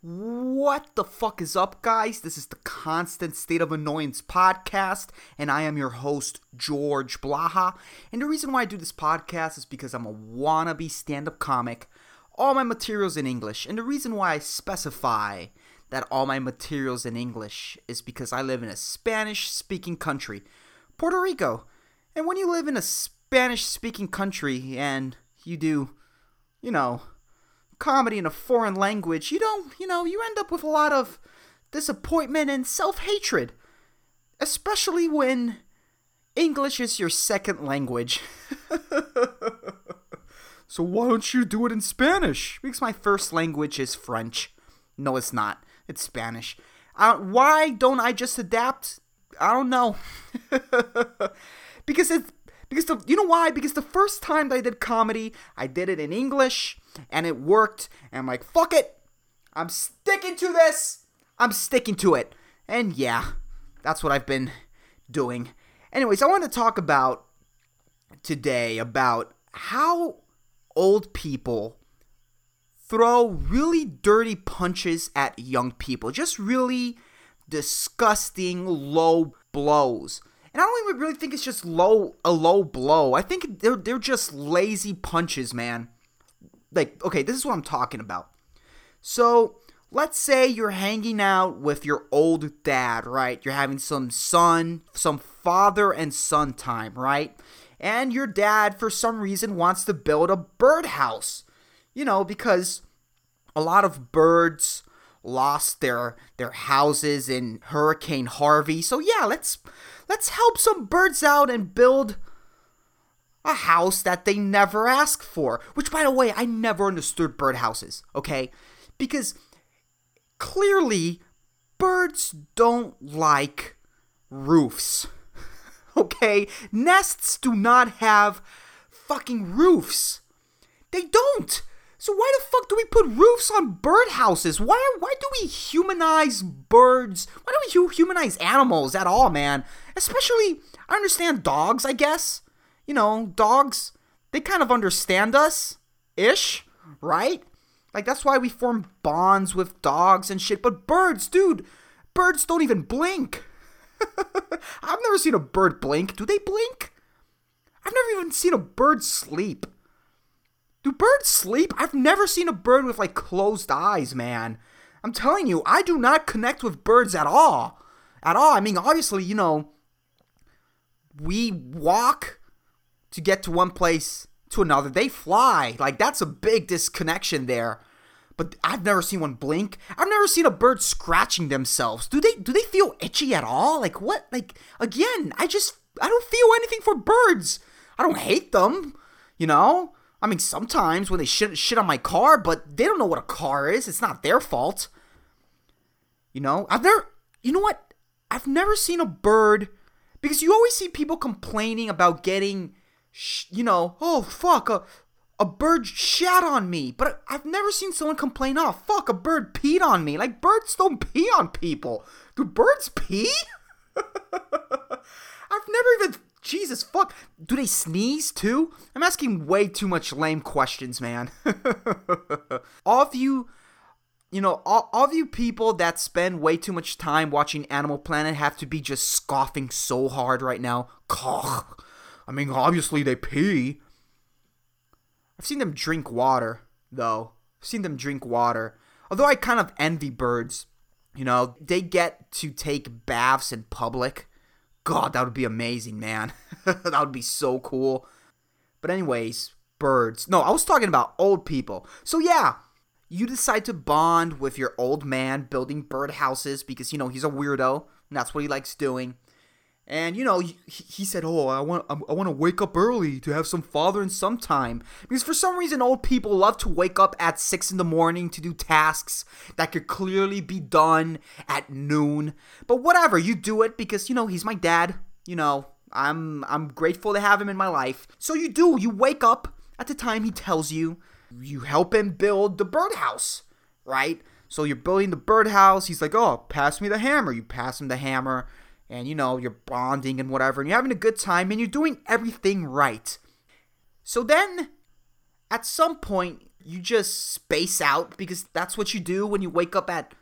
What the fuck is up, guys? This is the Constant State of Annoyance podcast, and I am your host, George Blaha. And the reason why I do this podcast is because I'm a wannabe stand up comic. All my materials in English, and the reason why I specify that all my materials in English is because I live in a Spanish speaking country, Puerto Rico. And when you live in a Spanish speaking country and you do, you know, comedy in a foreign language, you don't, you know, you end up with a lot of disappointment and self hatred. Especially when English is your second language. so why don't you do it in Spanish? Because my first language is French. No, it's not. It's Spanish. Uh, why don't I just adapt? I don't know. because it's because the you know why? Because the first time that I did comedy, I did it in English and it worked. And I'm like, fuck it. I'm sticking to this. I'm sticking to it. And yeah, that's what I've been doing. Anyways, I want to talk about today about how old people throw really dirty punches at young people. Just really disgusting low blows. And I don't even really think it's just low a low blow. I think they're they're just lazy punches, man. Like, okay, this is what I'm talking about. So, let's say you're hanging out with your old dad, right? You're having some son, some father and son time, right? And your dad, for some reason, wants to build a birdhouse. You know, because a lot of birds lost their their houses in Hurricane Harvey. So yeah, let's let's help some birds out and build a house that they never asked for. Which by the way, I never understood birdhouses, okay? Because clearly birds don't like roofs. Okay? Nests do not have fucking roofs. They don't. So why the fuck do we put roofs on birdhouses? Why why do we humanize birds? Why do we humanize animals at all, man? Especially I understand dogs, I guess. You know, dogs they kind of understand us ish, right? Like that's why we form bonds with dogs and shit. But birds, dude, birds don't even blink. I've never seen a bird blink. Do they blink? I've never even seen a bird sleep. Do birds sleep? I've never seen a bird with like closed eyes, man. I'm telling you, I do not connect with birds at all. At all. I mean, obviously, you know, we walk to get to one place to another. They fly. Like that's a big disconnection there. But I've never seen one blink. I've never seen a bird scratching themselves. Do they do they feel itchy at all? Like what? Like again, I just I don't feel anything for birds. I don't hate them, you know? I mean, sometimes when they shit, shit on my car, but they don't know what a car is. It's not their fault. You know, I've never, you know what? I've never seen a bird because you always see people complaining about getting, sh- you know, oh fuck, a, a bird shat on me. But I've never seen someone complain, oh fuck, a bird peed on me. Like birds don't pee on people. Do birds pee? I've never even Jesus fuck. Do they sneeze too? I'm asking way too much lame questions, man. all of you, you know, all, all of you people that spend way too much time watching Animal Planet have to be just scoffing so hard right now. I mean, obviously they pee. I've seen them drink water, though. I've seen them drink water. Although I kind of envy birds. You know, they get to take baths in public God, that would be amazing, man. that would be so cool. But, anyways, birds. No, I was talking about old people. So, yeah, you decide to bond with your old man building birdhouses because, you know, he's a weirdo and that's what he likes doing. And you know, he, he said, "Oh, I want I want to wake up early to have some father and son time." Because for some reason, old people love to wake up at six in the morning to do tasks that could clearly be done at noon. But whatever, you do it because you know he's my dad. You know, I'm I'm grateful to have him in my life. So you do. You wake up at the time he tells you. You help him build the birdhouse, right? So you're building the birdhouse. He's like, "Oh, pass me the hammer." You pass him the hammer and you know, you're bonding and whatever, and you're having a good time and you're doing everything right. So then, at some point you just space out because that's what you do when you wake up at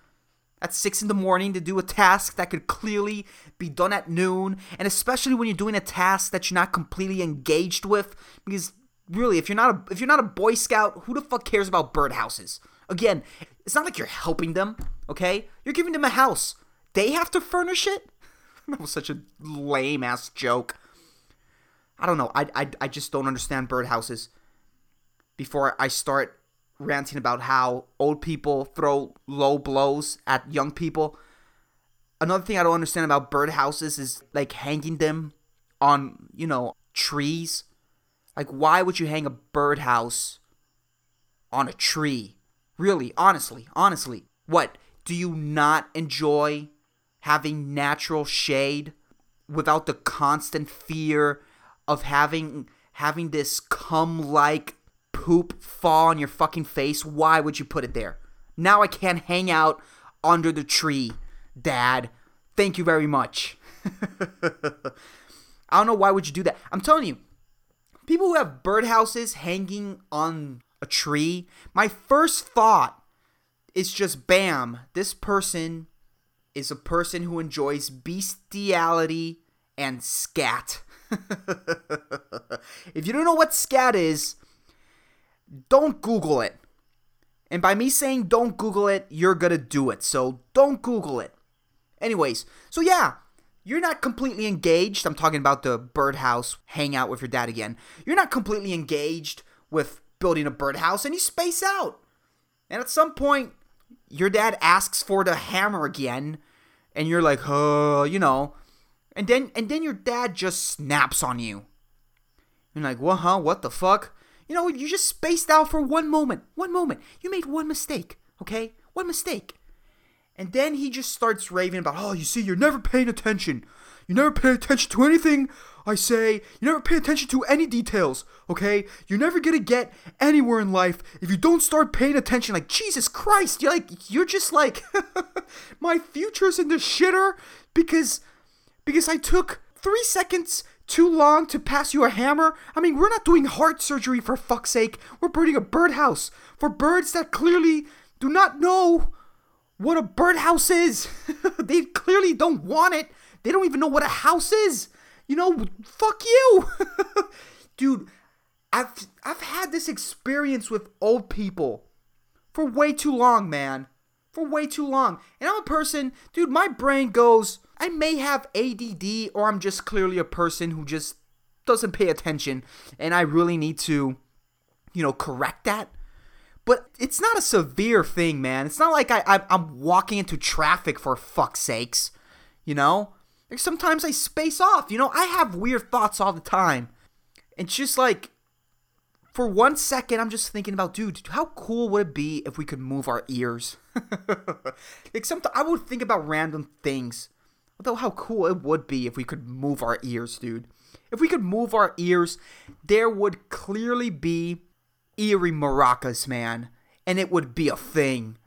at six in the morning to do a task that could clearly be done at noon, and especially when you're doing a task that you're not completely engaged with, because really, if you're not a if you're not a Boy Scout, who the fuck cares about birdhouses? Again, it's not like you're helping them, okay? You're giving them a house. They have to furnish it. that was such a lame ass joke. I don't know. I, I, I just don't understand birdhouses. Before I start ranting about how old people throw low blows at young people. Another thing I don't understand about birdhouses is like hanging them on, you know, trees. Like, why would you hang a birdhouse on a tree? Really, honestly, honestly. What? Do you not enjoy having natural shade without the constant fear of having having this cum like poop fall on your fucking face, why would you put it there? Now I can't hang out under the tree, Dad. Thank you very much. I don't know why would you do that. I'm telling you, people who have birdhouses hanging on a tree, my first thought is just bam, this person is a person who enjoys bestiality and scat. if you don't know what scat is, don't Google it. And by me saying don't Google it, you're gonna do it. So don't Google it. Anyways, so yeah, you're not completely engaged. I'm talking about the birdhouse hangout with your dad again. You're not completely engaged with building a birdhouse and you space out. And at some point, your dad asks for the hammer again, and you're like, oh, you know. And then and then your dad just snaps on you. You're like, what huh? What the fuck? You know, you just spaced out for one moment. One moment. You made one mistake, okay? One mistake. And then he just starts raving about, oh, you see, you're never paying attention. You never pay attention to anything I say. You never pay attention to any details, okay? You're never gonna get anywhere in life if you don't start paying attention. Like, Jesus Christ, you're like, you're just like, my future's in the shitter because, because I took three seconds too long to pass you a hammer? I mean, we're not doing heart surgery for fuck's sake. We're building a birdhouse for birds that clearly do not know what a birdhouse is. they clearly don't want it. They don't even know what a house is. You know, fuck you. Dude, I've I've had this experience with old people for way too long, man. For way too long. And I'm a person, dude, my brain goes I may have ADD or I'm just clearly a person who just doesn't pay attention and I really need to, you know, correct that. But it's not a severe thing, man. It's not like I, I am walking into traffic for fuck's sakes, you know. Like sometimes I space off, you know. I have weird thoughts all the time. It's just like, for one second, I'm just thinking about, dude, how cool would it be if we could move our ears? like sometimes I would think about random things Although, how cool it would be if we could move our ears, dude. If we could move our ears, there would clearly be eerie maracas, man. And it would be a thing.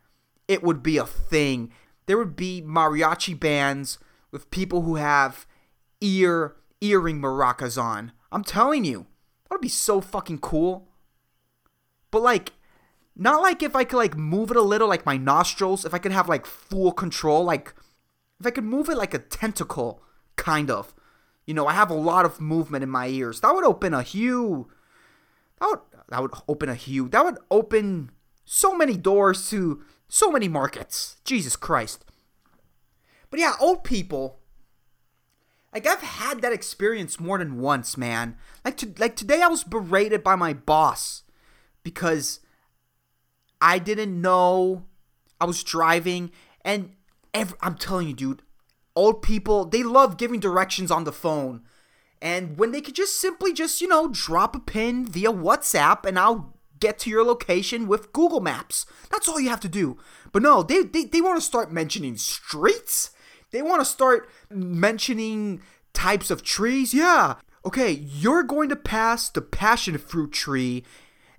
It would be a thing. There would be mariachi bands with people who have ear earring maracas on. I'm telling you, that would be so fucking cool. But like, not like if I could like move it a little, like my nostrils. If I could have like full control, like if I could move it like a tentacle, kind of. You know, I have a lot of movement in my ears. That would open a huge. That would that would open a huge. That would open so many doors to so many markets. Jesus Christ. But yeah, old people. Like I've had that experience more than once, man. Like to, like today I was berated by my boss because I didn't know I was driving and every, I'm telling you, dude, old people, they love giving directions on the phone. And when they could just simply just, you know, drop a pin via WhatsApp and I'll get to your location with Google Maps. That's all you have to do. But no, they, they, they want to start mentioning streets. They want to start mentioning types of trees. Yeah. Okay, you're going to pass the passion fruit tree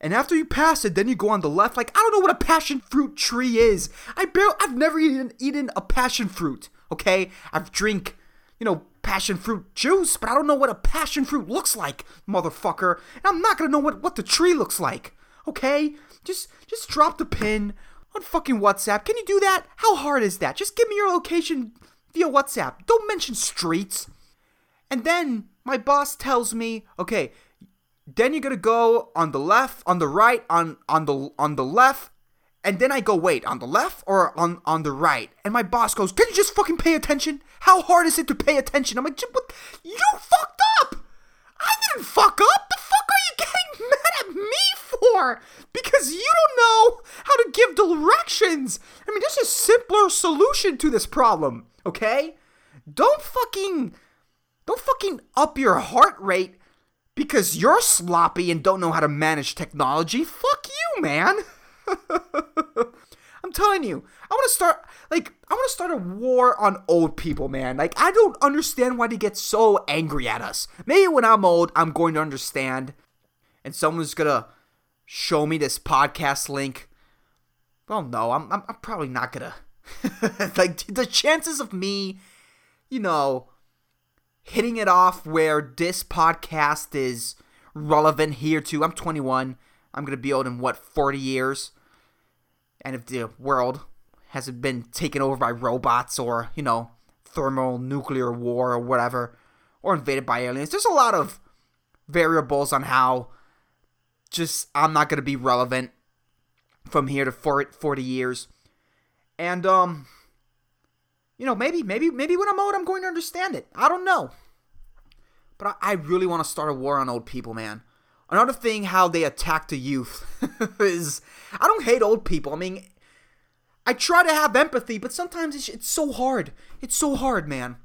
and after you pass it, then you go on the left. Like I don't know what a passion fruit tree is. I barely, I've never even eaten a passion fruit. Okay, I've drink, you know, passion fruit juice, but I don't know what a passion fruit looks like, motherfucker. And I'm not gonna know what what the tree looks like. Okay? Just just drop the pin on fucking WhatsApp. Can you do that? How hard is that? Just give me your location via WhatsApp. Don't mention streets. And then my boss tells me, okay, then you're gonna go on the left, on the right, on on the on the left, and then I go, wait, on the left or on on the right? And my boss goes, can you just fucking pay attention? How hard is it to pay attention? I'm like, what? You fucked up. I didn't fuck up. The fuck are you getting mad at me for? Because you don't know how to give directions. I mean, there's a simpler solution to this problem. Okay? Don't fucking don't fucking up your heart rate because you're sloppy and don't know how to manage technology. Fuck you, man. I'm telling you, I want to start like I want to start a war on old people, man. Like I don't understand why they get so angry at us. Maybe when I'm old, I'm going to understand, and someone's gonna show me this podcast link. Well, no, I'm I'm, I'm probably not gonna. like the chances of me, you know, hitting it off where this podcast is relevant here too. I'm 21. I'm gonna be old in what 40 years, and if the world hasn't been taken over by robots or you know thermal nuclear war or whatever, or invaded by aliens, there's a lot of variables on how just I'm not gonna be relevant from here to 40 years, and um. You know, maybe, maybe, maybe when I'm old, I'm going to understand it. I don't know. But I, I really want to start a war on old people, man. Another thing, how they attack the youth is I don't hate old people. I mean, I try to have empathy, but sometimes it's, it's so hard. It's so hard, man.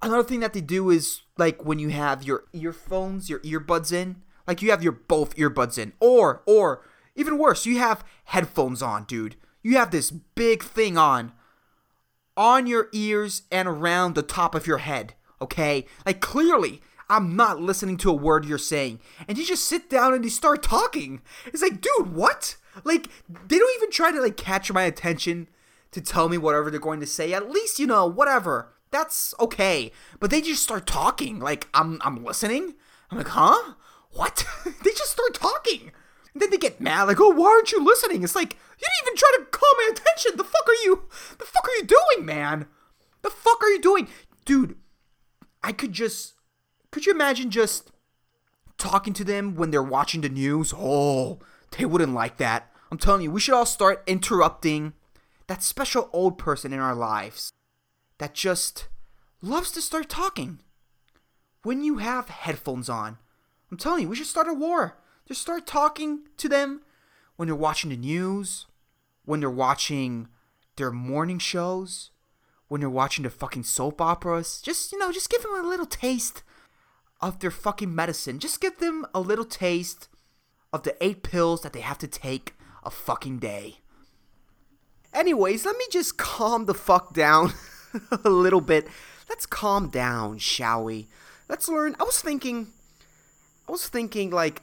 Another thing that they do is like when you have your earphones, your earbuds in, like you have your both earbuds in, or or even worse, you have headphones on, dude. You have this big thing on on your ears and around the top of your head, okay? Like clearly I'm not listening to a word you're saying. And you just sit down and you start talking. It's like, dude, what? Like, they don't even try to like catch my attention to tell me whatever they're going to say. At least, you know, whatever. That's okay. But they just start talking. Like, I'm I'm listening. I'm like, huh? What? they just start talking. And then they get mad, like, oh, why aren't you listening? It's like, you didn't even try to call my attention. The fuck are you the fuck are you doing, man? The fuck are you doing? Dude, I could just could you imagine just talking to them when they're watching the news? Oh, they wouldn't like that. I'm telling you, we should all start interrupting that special old person in our lives that just loves to start talking when you have headphones on. I'm telling you, we should start a war. Just start talking to them when they're watching the news, when they're watching their morning shows, when they're watching their fucking soap operas. Just, you know, just give them a little taste of their fucking medicine. Just give them a little taste of the eight pills that they have to take a fucking day. Anyways, let me just calm the fuck down a little bit. Let's calm down, shall we? Let's learn. I was thinking, I was thinking, like,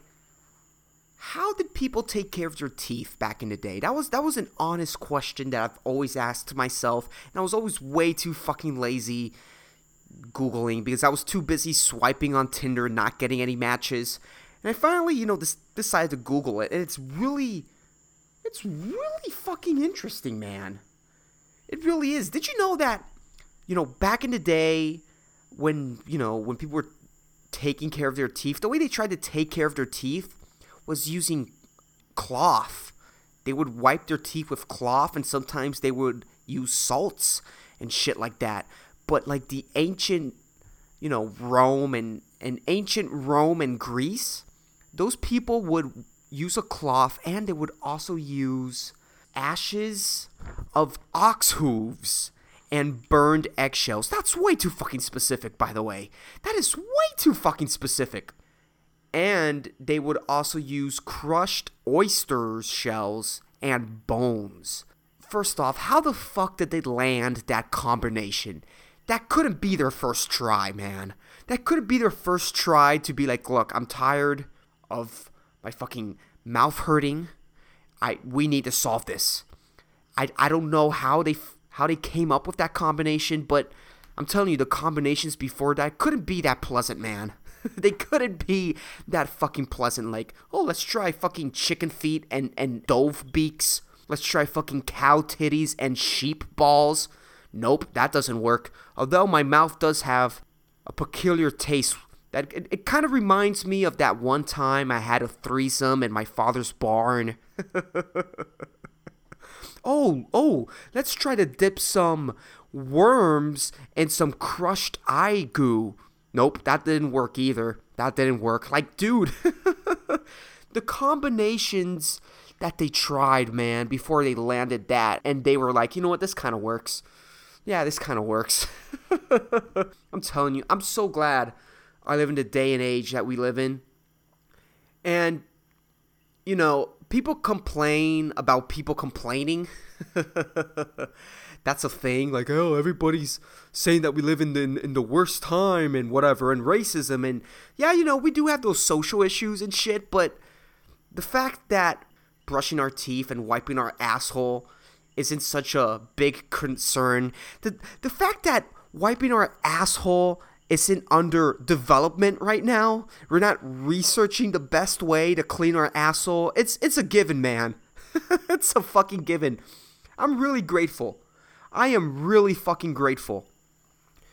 how did people take care of their teeth back in the day? That was that was an honest question that I've always asked myself, and I was always way too fucking lazy googling because I was too busy swiping on Tinder and not getting any matches. And I finally, you know, this, decided to Google it, and it's really, it's really fucking interesting, man. It really is. Did you know that, you know, back in the day, when you know when people were taking care of their teeth, the way they tried to take care of their teeth was using cloth. They would wipe their teeth with cloth, and sometimes they would use salts and shit like that but like the ancient, you know, Rome and, and ancient Rome and Greece, those people would use a cloth and they would also use ashes of ox hooves and burned eggshells. That's way too fucking specific, by the way. That is way too fucking specific. And they would also use crushed oysters shells and bones. First off, how the fuck did they land that combination? That couldn't be their first try, man. That couldn't be their first try to be like, look, I'm tired of my fucking mouth hurting. I we need to solve this. I, I don't know how they how they came up with that combination, but I'm telling you, the combinations before that couldn't be that pleasant, man. they couldn't be that fucking pleasant. Like, oh, let's try fucking chicken feet and, and dove beaks. Let's try fucking cow titties and sheep balls. Nope, that doesn't work. Although my mouth does have a peculiar taste that it, it kind of reminds me of that one time I had a threesome in my father's barn. oh, oh, let's try to dip some worms in some crushed eye goo. Nope, that didn't work either. That didn't work. Like, dude, the combinations that they tried, man, before they landed that, and they were like, you know what, this kind of works. Yeah, this kind of works. I'm telling you, I'm so glad I live in the day and age that we live in. And, you know, people complain about people complaining. That's a thing. Like, oh, everybody's saying that we live in the, in the worst time and whatever, and racism. And yeah, you know, we do have those social issues and shit, but the fact that brushing our teeth and wiping our asshole isn't such a big concern. The the fact that wiping our asshole isn't under development right now. We're not researching the best way to clean our asshole. It's it's a given, man. it's a fucking given. I'm really grateful. I am really fucking grateful.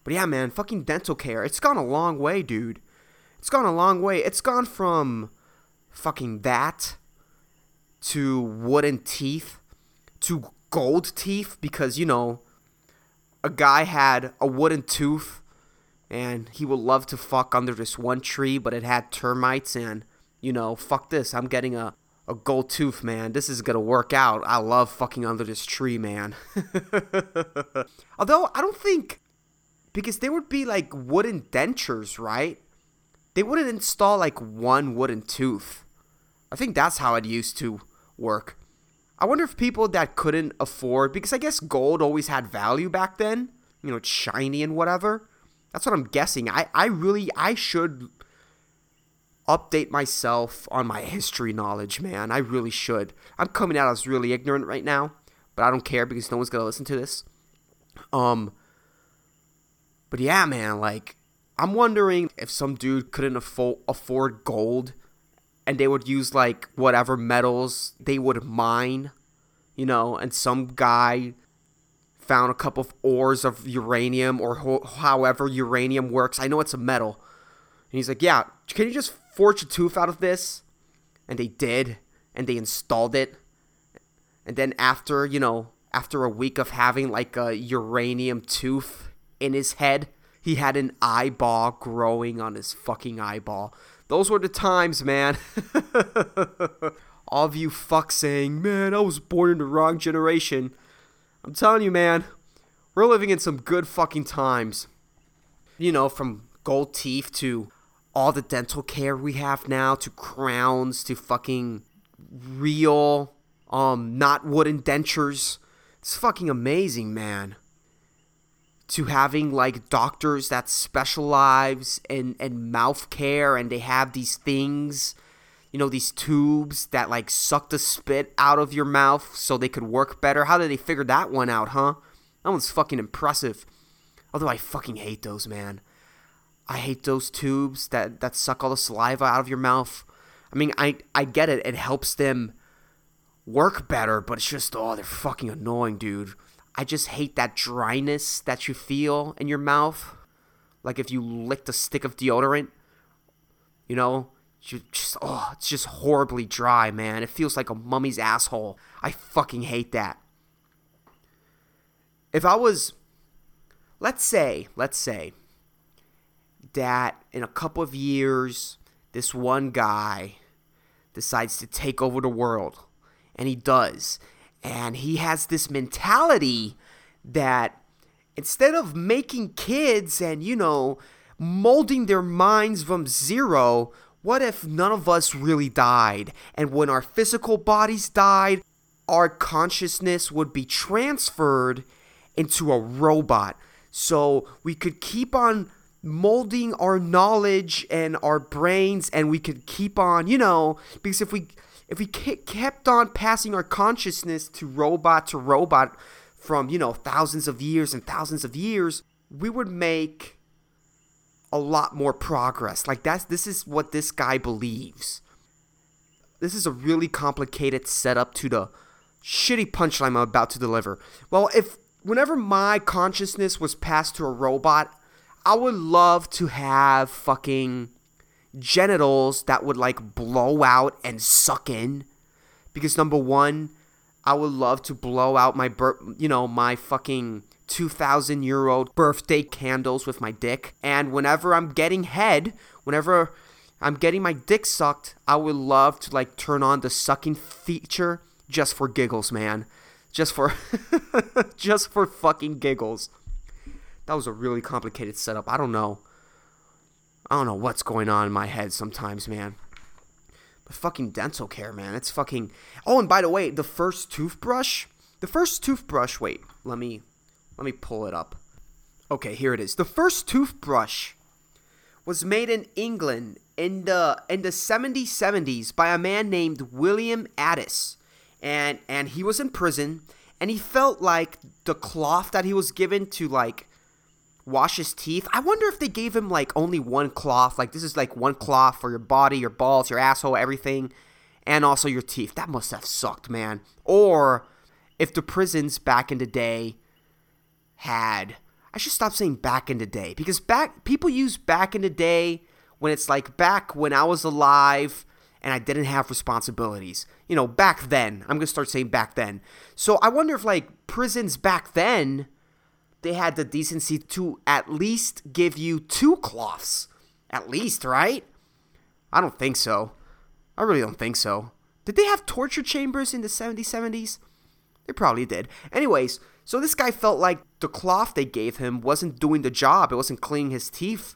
But yeah, man, fucking dental care. It's gone a long way, dude. It's gone a long way. It's gone from fucking that to wooden teeth to gold teeth because, you know, a guy had a wooden tooth and he would love to fuck under this one tree, but it had termites and, you know, fuck this. I'm getting a, a gold tooth, man. This is gonna work out. I love fucking under this tree, man. Although, I don't think. Because there would be like wooden dentures, right? They wouldn't install like one wooden tooth. I think that's how it used to work. I wonder if people that couldn't afford, because I guess gold always had value back then, you know, it's shiny and whatever. That's what I'm guessing. I, I really, I should update myself on my history knowledge, man. I really should. I'm coming out as really ignorant right now, but I don't care because no one's gonna listen to this. Um, but yeah, man, like, I'm wondering if some dude couldn't affo- afford gold and they would use like whatever metals they would mine, you know, and some guy found a couple of ores of uranium or ho- however uranium works. I know it's a metal. And he's like, "Yeah, can you just forge a tooth out of this?" And they did, and they installed it. And then after, you know, after a week of having like a uranium tooth in his head, he had an eyeball growing on his fucking eyeball. Those were the times, man. All of you fuck saying, man, I was born in the wrong generation. I'm telling you, man, we're living in some good fucking times. You know, from gold teeth to all the dental care we have now to crowns to fucking real, um, not wooden dentures. It's fucking amazing, man to having like doctors that specialize in, in mouth care and they have these things you know these tubes that like suck the spit out of your mouth so they could work better. How did they figure that one out huh? That one's fucking impressive. Although i fucking hate those man. I hate those tubes that that suck all the saliva out of your mouth. I mean i i get it. It helps them work better but it's just oh they're fucking annoying dude I just hate that dryness that you feel in your mouth. Like if you licked a stick of deodorant, you know, you just oh, it's just horribly dry, man. It feels like a mummy's asshole. I fucking hate that. If I was let's say, let's say that in a couple of years this one guy decides to take over the world and he does and he has this mentality that instead of making kids and, you know, molding their minds from zero, what if none of us really died? And when our physical bodies died, our consciousness would be transferred into a robot. So we could keep on molding our knowledge and our brains and we could keep on, you know, because if we if we kept on passing our consciousness to robot to robot from, you know, thousands of years and thousands of years, we would make a lot more progress. Like that's this is what this guy believes. This is a really complicated setup to the shitty punchline I'm about to deliver. Well, if whenever my consciousness was passed to a robot, I would love to have fucking genitals that would like blow out and suck in. Because number one, I would love to blow out my, you know, my fucking 2,000 year old birthday candles with my dick. And whenever I'm getting head, whenever I'm getting my dick sucked, I would love to like turn on the sucking feature just for giggles, man. Just for, just for fucking giggles. That was a really complicated setup. I don't know. I don't know what's going on in my head sometimes, man. But fucking dental care, man. It's fucking. Oh, and by the way, the first toothbrush. The first toothbrush. Wait, let me let me pull it up. Okay, here it is. The first toothbrush was made in England in the in the 70s 70s by a man named William Addis. And and he was in prison and he felt like the cloth that he was given to like wash his teeth. I wonder if they gave him like only one cloth. Like this is like one cloth for your body, your balls, your asshole, everything, and also your teeth. That must have sucked, man. Or if the prisons back in the day had I should stop saying back in the day because back people use back in the day when it's like back when I was alive and I didn't have responsibilities. You know, back then. I'm going to start saying back then. So I wonder if like prisons back then they had the decency to at least give you two cloths. At least, right? I don't think so. I really don't think so. Did they have torture chambers in the 70s, 70s? They probably did. Anyways, so this guy felt like the cloth they gave him wasn't doing the job. It wasn't cleaning his teeth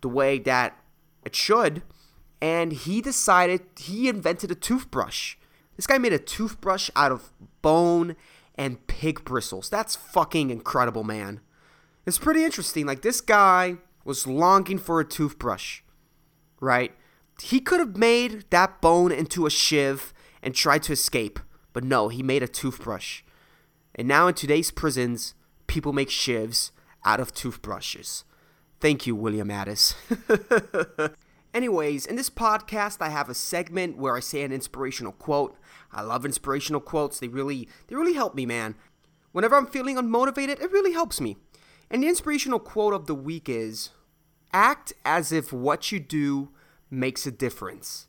the way that it should. And he decided he invented a toothbrush. This guy made a toothbrush out of bone and pig bristles. That's fucking incredible, man. It's pretty interesting. Like, this guy was longing for a toothbrush, right? He could have made that bone into a shiv and tried to escape, but no, he made a toothbrush. And now in today's prisons, people make shivs out of toothbrushes. Thank you, William Addis. In this podcast, I have a segment where I say an inspirational quote. I love inspirational quotes. They really, they really help me, man. Whenever I'm feeling unmotivated, it really helps me. And the inspirational quote of the week is Act as if what you do makes a difference.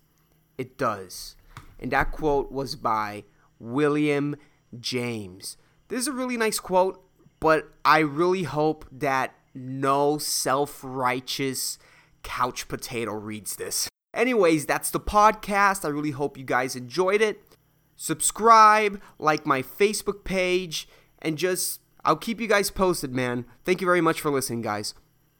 It does. And that quote was by William James. This is a really nice quote, but I really hope that no self righteous couch potato reads this. Anyways, that's the podcast. I really hope you guys enjoyed it. Subscribe, like my Facebook page, and just, I'll keep you guys posted, man. Thank you very much for listening, guys.